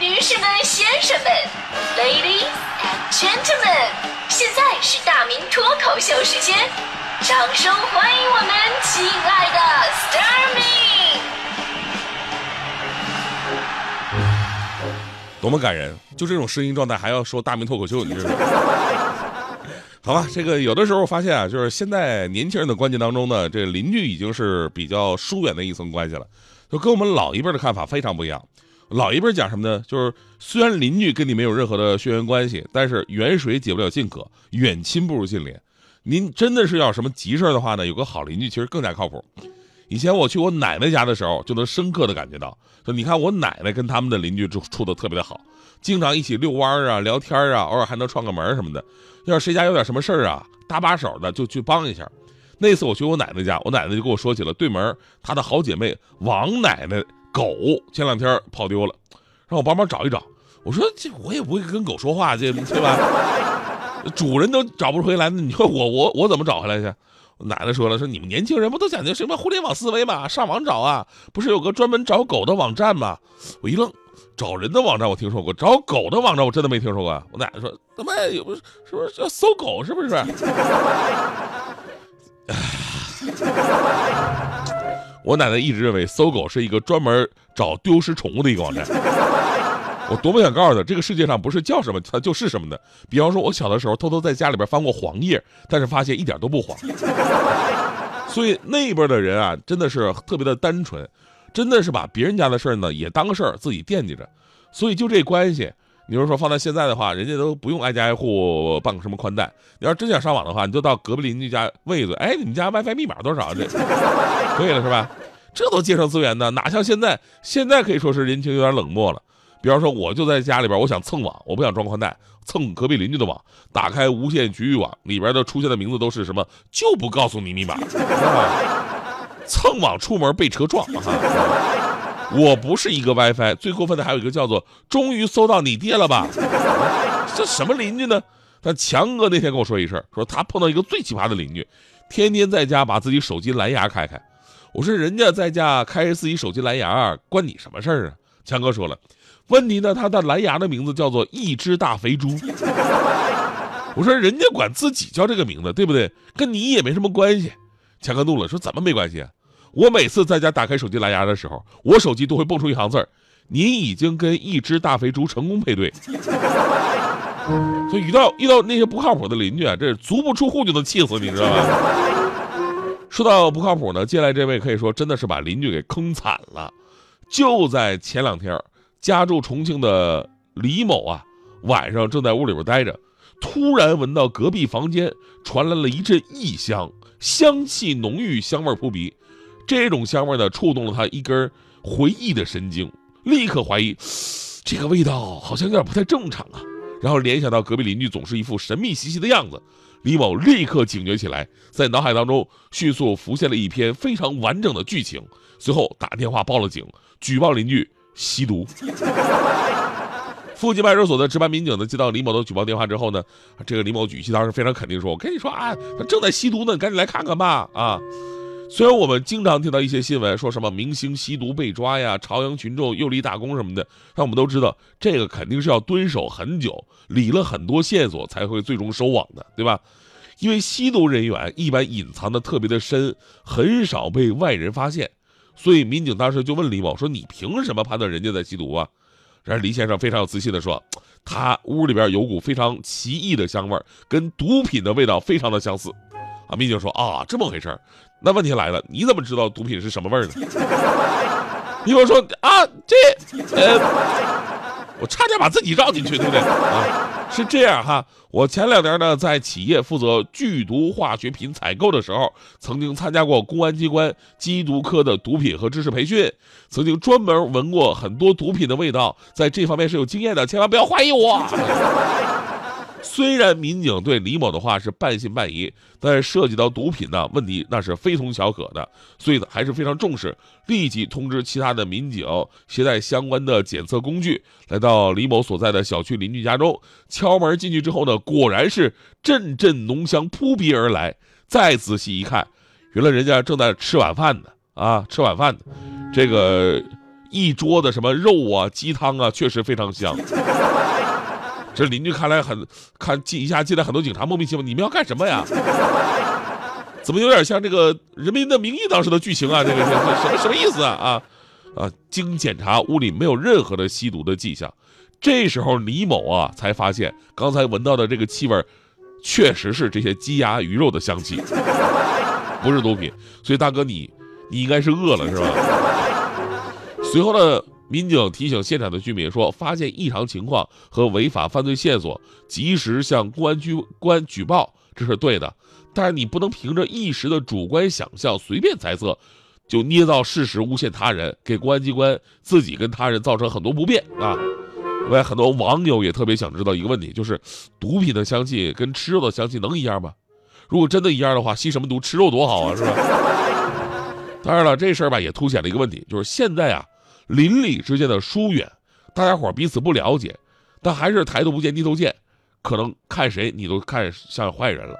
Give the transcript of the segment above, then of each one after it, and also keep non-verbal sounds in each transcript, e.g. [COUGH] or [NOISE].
女士们、先生们，Ladies and Gentlemen，现在是大明脱口秀时间，掌声欢迎我们亲爱的 s t a r m y 多么感人！就这种声音状态还要说大明脱口秀，你知道？[LAUGHS] 好吧，这个有的时候发现啊，就是现在年轻人的观念当中呢，这邻居已经是比较疏远的一层关系了，就跟我们老一辈的看法非常不一样。老一辈讲什么呢？就是虽然邻居跟你没有任何的血缘关系，但是远水解不了近渴，远亲不如近邻。您真的是要什么急事的话呢，有个好邻居其实更加靠谱。以前我去我奶奶家的时候，就能深刻的感觉到，就你看我奶奶跟他们的邻居处处的特别的好，经常一起遛弯啊、聊天啊，偶尔还能串个门什么的。要是谁家有点什么事儿啊，搭把手的就去帮一下。那次我去我奶奶家，我奶奶就跟我说起了对门她的好姐妹王奶奶。狗前两天跑丢了，让我帮忙找一找。我说这我也不会跟狗说话，这对吧？[LAUGHS] 主人都找不回来，你说我我我怎么找回来去？奶奶说了，说你们年轻人不都讲究什么互联网思维嘛，上网找啊，不是有个专门找狗的网站吗？我一愣，找人的网站我听说过，找狗的网站我真的没听说过。我奶奶说，他妈有不是是不是要搜狗是不是？[LAUGHS] 我奶奶一直认为搜狗是一个专门找丢失宠物的一个网站。[LAUGHS] 我多么想告诉她，这个世界上不是叫什么它就是什么的。比方说，我小的时候偷偷在家里边翻过黄页，但是发现一点都不黄。所以那边的人啊，真的是特别的单纯，真的是把别人家的事儿呢也当个事儿，自己惦记着。所以就这关系。你要说放在现在的话，人家都不用挨家挨户办个什么宽带。你要真想上网的话，你就到隔壁邻居家问一嘴，哎，你们家 WiFi 密码多少？这 [LAUGHS] 可以了是吧？这都节省资源呢，哪像现在？现在可以说是人情有点冷漠了。比方说，我就在家里边，我想蹭网，我不想装宽带，蹭隔壁邻居的网，打开无线局域网，里边的出现的名字都是什么？就不告诉你密码，蹭网出门被车撞哈。我不是一个 WiFi，最过分的还有一个叫做“终于搜到你爹了吧”，[LAUGHS] 这什么邻居呢？但强哥那天跟我说一声，说他碰到一个最奇葩的邻居，天天在家把自己手机蓝牙开开。我说人家在家开着自己手机蓝牙，关你什么事儿啊？强哥说了，问题呢，他的蓝牙的名字叫做一只大肥猪。[LAUGHS] 我说人家管自己叫这个名字，对不对？跟你也没什么关系。强哥怒了，说怎么没关系？啊？我每次在家打开手机蓝牙的时候，我手机都会蹦出一行字儿：“你已经跟一只大肥猪成功配对。” [LAUGHS] 所以遇到遇到那些不靠谱的邻居啊，这足不出户就能气死，你知道吗？说到不靠谱呢，接下来这位可以说真的是把邻居给坑惨了。就在前两天，家住重庆的李某啊，晚上正在屋里边待着，突然闻到隔壁房间传来了一阵异香，香气浓郁，香味扑鼻。这种香味呢，触动了他一根回忆的神经，立刻怀疑这个味道好像有点不太正常啊。然后联想到隔壁邻居总是一副神秘兮兮的样子，李某立刻警觉起来，在脑海当中迅速浮现了一篇非常完整的剧情，随后打电话报了警，举报邻居吸毒。附近派出所的值班民警呢，接到李某的举报电话之后呢，这个李某语气当时非常肯定说：“我跟你说啊，他正在吸毒呢，你赶紧来看看吧。”啊。虽然我们经常听到一些新闻，说什么明星吸毒被抓呀，朝阳群众又立大功什么的，但我们都知道，这个肯定是要蹲守很久，理了很多线索才会最终收网的，对吧？因为吸毒人员一般隐藏的特别的深，很少被外人发现，所以民警当时就问李某说：“你凭什么判断人家在吸毒啊？”然而李先生非常有自信的说：“他屋里边有股非常奇异的香味，跟毒品的味道非常的相似。”啊，民警说：“啊，这么回事那问题来了，你怎么知道毒品是什么味儿呢？你比如说啊，这呃，我差点把自己绕进去，对不对啊？是这样哈，我前两年呢在企业负责剧毒化学品采购的时候，曾经参加过公安机关缉毒科的毒品和知识培训，曾经专门闻过很多毒品的味道，在这方面是有经验的，千万不要怀疑我。虽然民警对李某的话是半信半疑，但是涉及到毒品呢，问题那是非同小可的，所以呢还是非常重视，立即通知其他的民警携带相关的检测工具，来到李某所在的小区邻居家中，敲门进去之后呢，果然是阵阵浓香扑鼻而来。再仔细一看，原来人家正在吃晚饭呢，啊，吃晚饭呢，这个。一桌子什么肉啊、鸡汤啊，确实非常香。这邻居看来很看进一下进来很多警察，莫名其妙，你们要干什么呀？[LAUGHS] 怎么有点像这个《人民的名义》当时的剧情啊？这个这什么什么意思啊？啊啊！经检查，屋里没有任何的吸毒的迹象。这时候李某啊才发现，刚才闻到的这个气味，确实是这些鸡鸭鱼肉的香气，不是毒品。所以大哥你你应该是饿了是吧？随后呢？民警提醒现场的居民说：“发现异常情况和违法犯罪线索，及时向公安局公安举报，这是对的。但是你不能凭着一时的主观想象，随便猜测，就捏造事实诬陷他人，给公安机关自己跟他人造成很多不便啊！另外，很多网友也特别想知道一个问题，就是毒品的香气跟吃肉的香气能一样吗？如果真的一样的话，吸什么毒？吃肉多好啊，是吧？当然了，这事儿吧也凸显了一个问题，就是现在啊。”邻里之间的疏远，大家伙彼此不了解，但还是抬头不见低头见，可能看谁你都看像坏人了。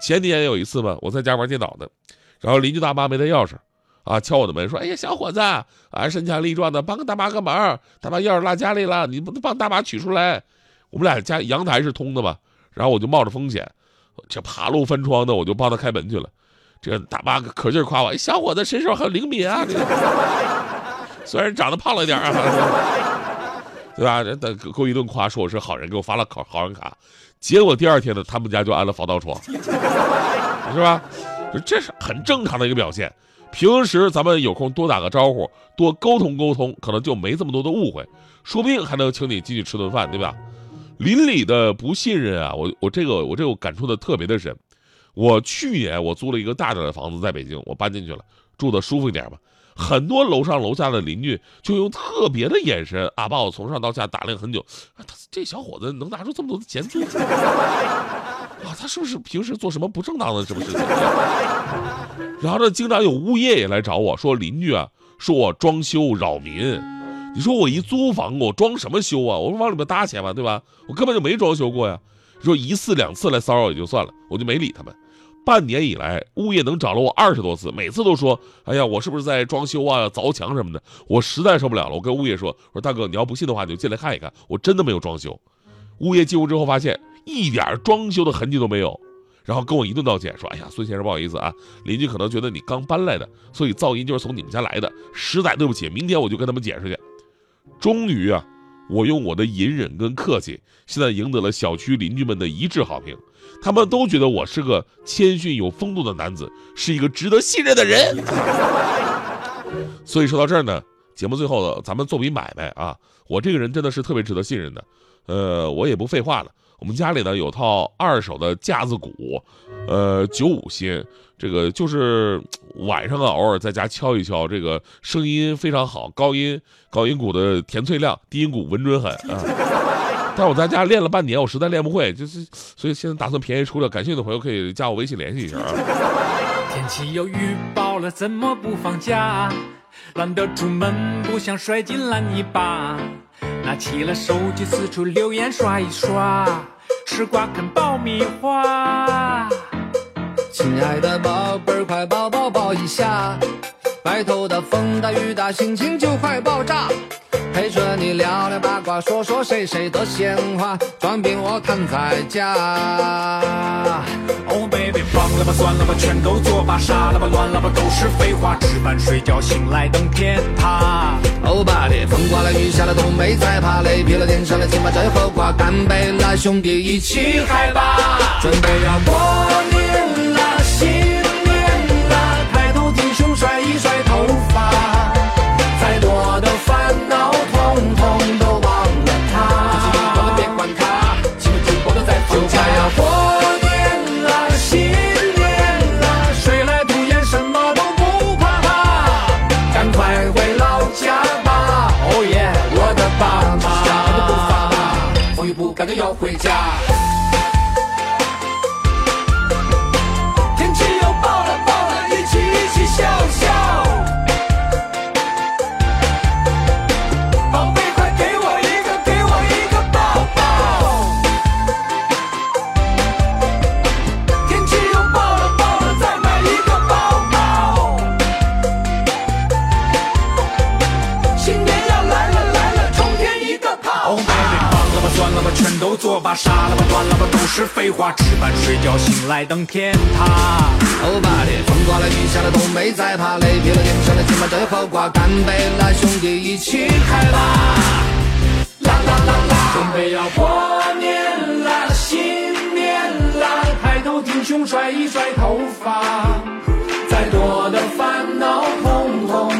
前几年有一次吧，我在家玩电脑呢，然后邻居大妈没带钥匙，啊，敲我的门说：“哎呀，小伙子，啊，身强力壮的，帮个大妈个忙，大妈钥匙落家里了，你不能帮大妈取出来。”我们俩家阳台是通的嘛，然后我就冒着风险，这爬楼翻窗的，我就帮他开门去了。这大妈可劲夸我：“哎，小伙子身手很灵敏啊。”虽然长得胖了一点儿，[LAUGHS] 对吧？人给给我一顿夸，说我是好人，给我发了好好人卡。结果第二天呢，他们家就安了防盗窗，是吧？这是很正常的一个表现。平时咱们有空多打个招呼，多沟通沟通，可能就没这么多的误会，说不定还能请你进去吃顿饭，对吧？邻里的不信任啊，我我这个我这个感触的特别的深。我去年我租了一个大点的房子在北京，我搬进去了，住的舒服一点吧。很多楼上楼下的邻居就用特别的眼神啊，把我从上到下打量很久。他这小伙子能拿出这么多的钱租？[LAUGHS] 啊，他是不是平时做什么不正当的什么事情？[LAUGHS] 然后呢，经常有物业也来找我说，邻居啊，说我装修扰民。你说我一租房，我装什么修啊？我说往里面搭钱嘛，对吧？我根本就没装修过呀。说一次两次来骚扰也就算了，我就没理他们。半年以来，物业能找了我二十多次，每次都说：“哎呀，我是不是在装修啊、凿墙什么的？”我实在受不了了，我跟物业说：“我说大哥，你要不信的话，你就进来看一看，我真的没有装修。”物业进屋之后发现一点装修的痕迹都没有，然后跟我一顿道歉，说：“哎呀，孙先生，不好意思啊，邻居可能觉得你刚搬来的，所以噪音就是从你们家来的，实在对不起，明天我就跟他们解释去。”终于啊。我用我的隐忍跟客气，现在赢得了小区邻居们的一致好评，他们都觉得我是个谦逊有风度的男子，是一个值得信任的人。[LAUGHS] 所以说到这儿呢，节目最后，咱们做笔买卖啊，我这个人真的是特别值得信任的，呃，我也不废话了。我们家里呢有套二手的架子鼓，呃，九五新，这个就是晚上啊偶尔在家敲一敲，这个声音非常好，高音高音鼓的甜脆亮，低音鼓稳准狠啊。[LAUGHS] 但我在家练了半年，我实在练不会，就是所以现在打算便宜出了，感兴趣的朋友可以加我微信联系一下啊。天气又预报了，怎么不放假？懒得出门，不想摔进烂泥巴，拿起了手机四处留言刷一刷。吃瓜啃爆米花，亲爱的宝贝儿，快抱抱抱一下。白头的风大雨大，心情就快爆炸。陪着你聊聊八卦，说说谁谁的闲话，装病我躺在家。Oh baby，放了吧，算了吧，全都作罢，傻了吧，乱了吧，都是废话。吃饭睡觉，醒来等天塌。Oh baby，风刮了雨下了都没在怕，雷劈了电闪了，请把这后挂。干杯啦，兄弟一起嗨吧，准备要过年啦，新年啦，抬头挺胸甩一甩头发，回家。废话，吃饭睡觉，醒来等天塌。欧巴的，风刮了雨下了都没在怕，雷劈了电上了今晚真好挂，干杯来兄弟一起嗨吧！啦啦啦啦，准备要过年啦，新年啦，抬头挺胸，甩一甩头发，再多的烦恼，统统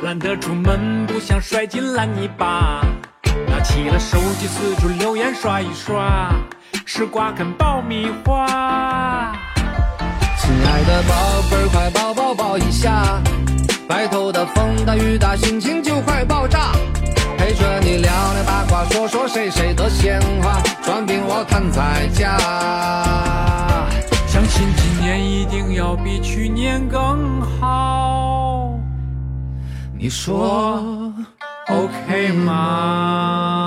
懒得出门，不想摔进烂泥巴。拿起了手机，四处留言刷一刷，吃瓜啃爆米花。亲爱的宝贝，快抱抱抱一下！外头的风大雨大，心情就快爆炸。陪着你聊聊八卦，说说谁谁的闲话，转病我看在家。你说 OK 吗？